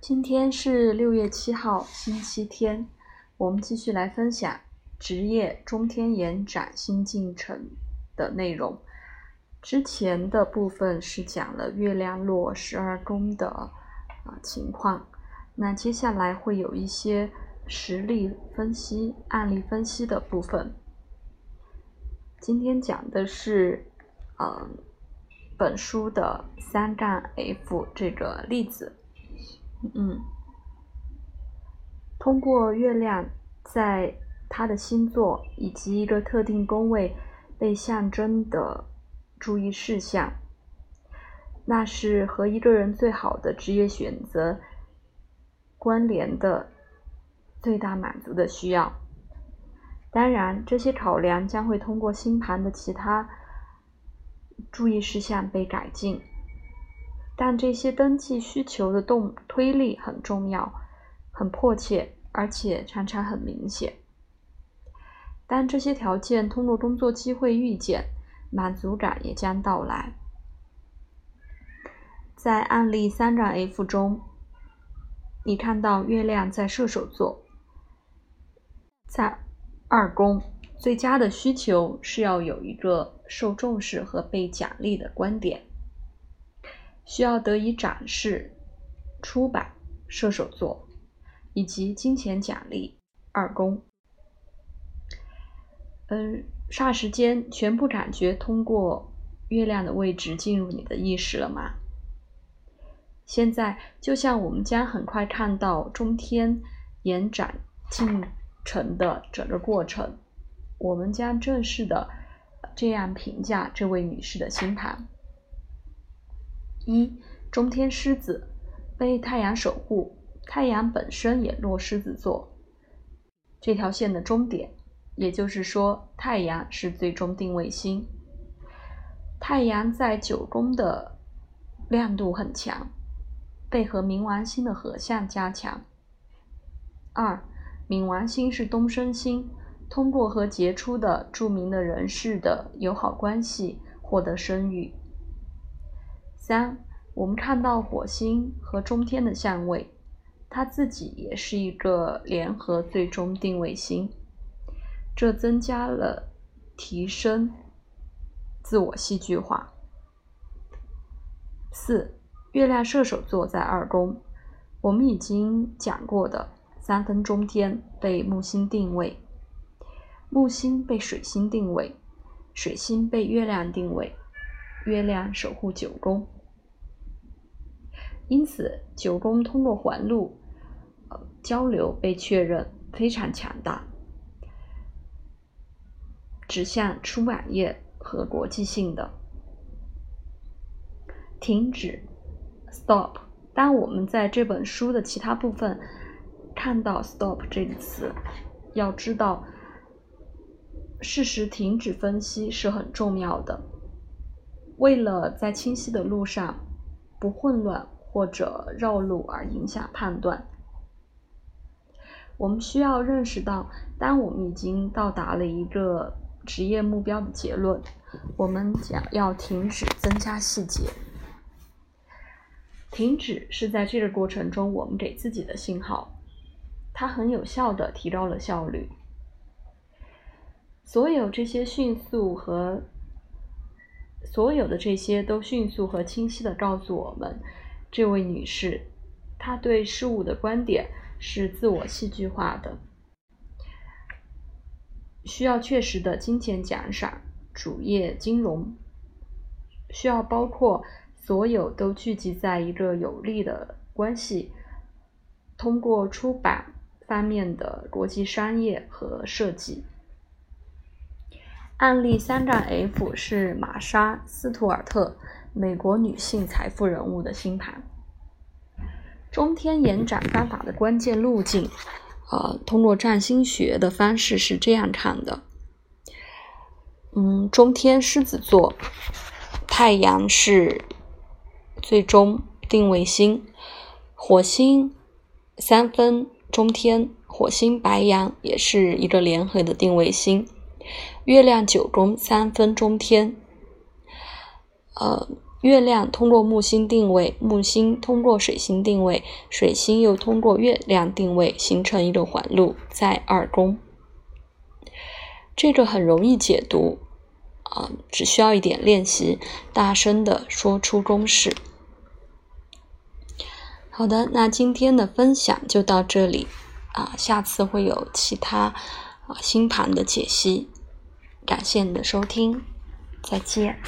今天是六月七号，星期天。我们继续来分享职业中天延展新进程的内容。之前的部分是讲了月亮落十二宫的啊情况，那接下来会有一些实例分析、案例分析的部分。今天讲的是，嗯，本书的三杠 F 这个例子。嗯，通过月亮在他的星座以及一个特定宫位被象征的注意事项，那是和一个人最好的职业选择关联的最大满足的需要。当然，这些考量将会通过星盘的其他注意事项被改进。但这些登记需求的动推力很重要、很迫切，而且常常很明显。当这些条件通过工作机会遇见，满足感也将到来。在案例三杠 F 中，你看到月亮在射手座，在二宫，最佳的需求是要有一个受重视和被奖励的观点。需要得以展示、出版，射手座以及金钱奖励二宫。嗯，霎时间，全部感觉通过月亮的位置进入你的意识了吗？现在，就像我们将很快看到中天延展进程的整个过程，我们将正式的这样评价这位女士的星盘。一中天狮子被太阳守护，太阳本身也落狮子座这条线的终点，也就是说，太阳是最终定位星。太阳在九宫的亮度很强，被和冥王星的合相加强。二，冥王星是东升星，通过和杰出的著名的人士的友好关系获得声誉。三，我们看到火星和中天的相位，它自己也是一个联合最终定位星，这增加了提升自我戏剧化。四，月亮射手座在二宫，我们已经讲过的三分中天被木星定位，木星被水星定位，水星被月亮定位，月亮守护九宫。因此，九宫通过环路呃交流被确认非常强大，指向出版业和国际性的。停止，stop。当我们在这本书的其他部分看到 stop 这个词，要知道，事实停止分析是很重要的。为了在清晰的路上不混乱。或者绕路而影响判断，我们需要认识到，当我们已经到达了一个职业目标的结论，我们将要停止增加细节。停止是在这个过程中我们给自己的信号，它很有效的提高了效率。所有这些迅速和所有的这些都迅速和清晰的告诉我们。这位女士，她对事物的观点是自我戏剧化的，需要确实的金钱奖赏。主业金融需要包括所有都聚集在一个有利的关系，通过出版方面的国际商业和设计。案例三杠 F 是玛莎·斯图尔特。美国女性财富人物的星盘，中天延展方法的关键路径，呃，通过占星学的方式是这样看的。嗯，中天狮子座，太阳是最终定位星，火星三分中天，火星白羊也是一个联合的定位星，月亮九宫三分中天，呃。月亮通过木星定位，木星通过水星定位，水星又通过月亮定位，形成一个环路，在二宫。这个很容易解读，啊，只需要一点练习，大声的说出公式。好的，那今天的分享就到这里，啊，下次会有其他啊星盘的解析。感谢你的收听，再见。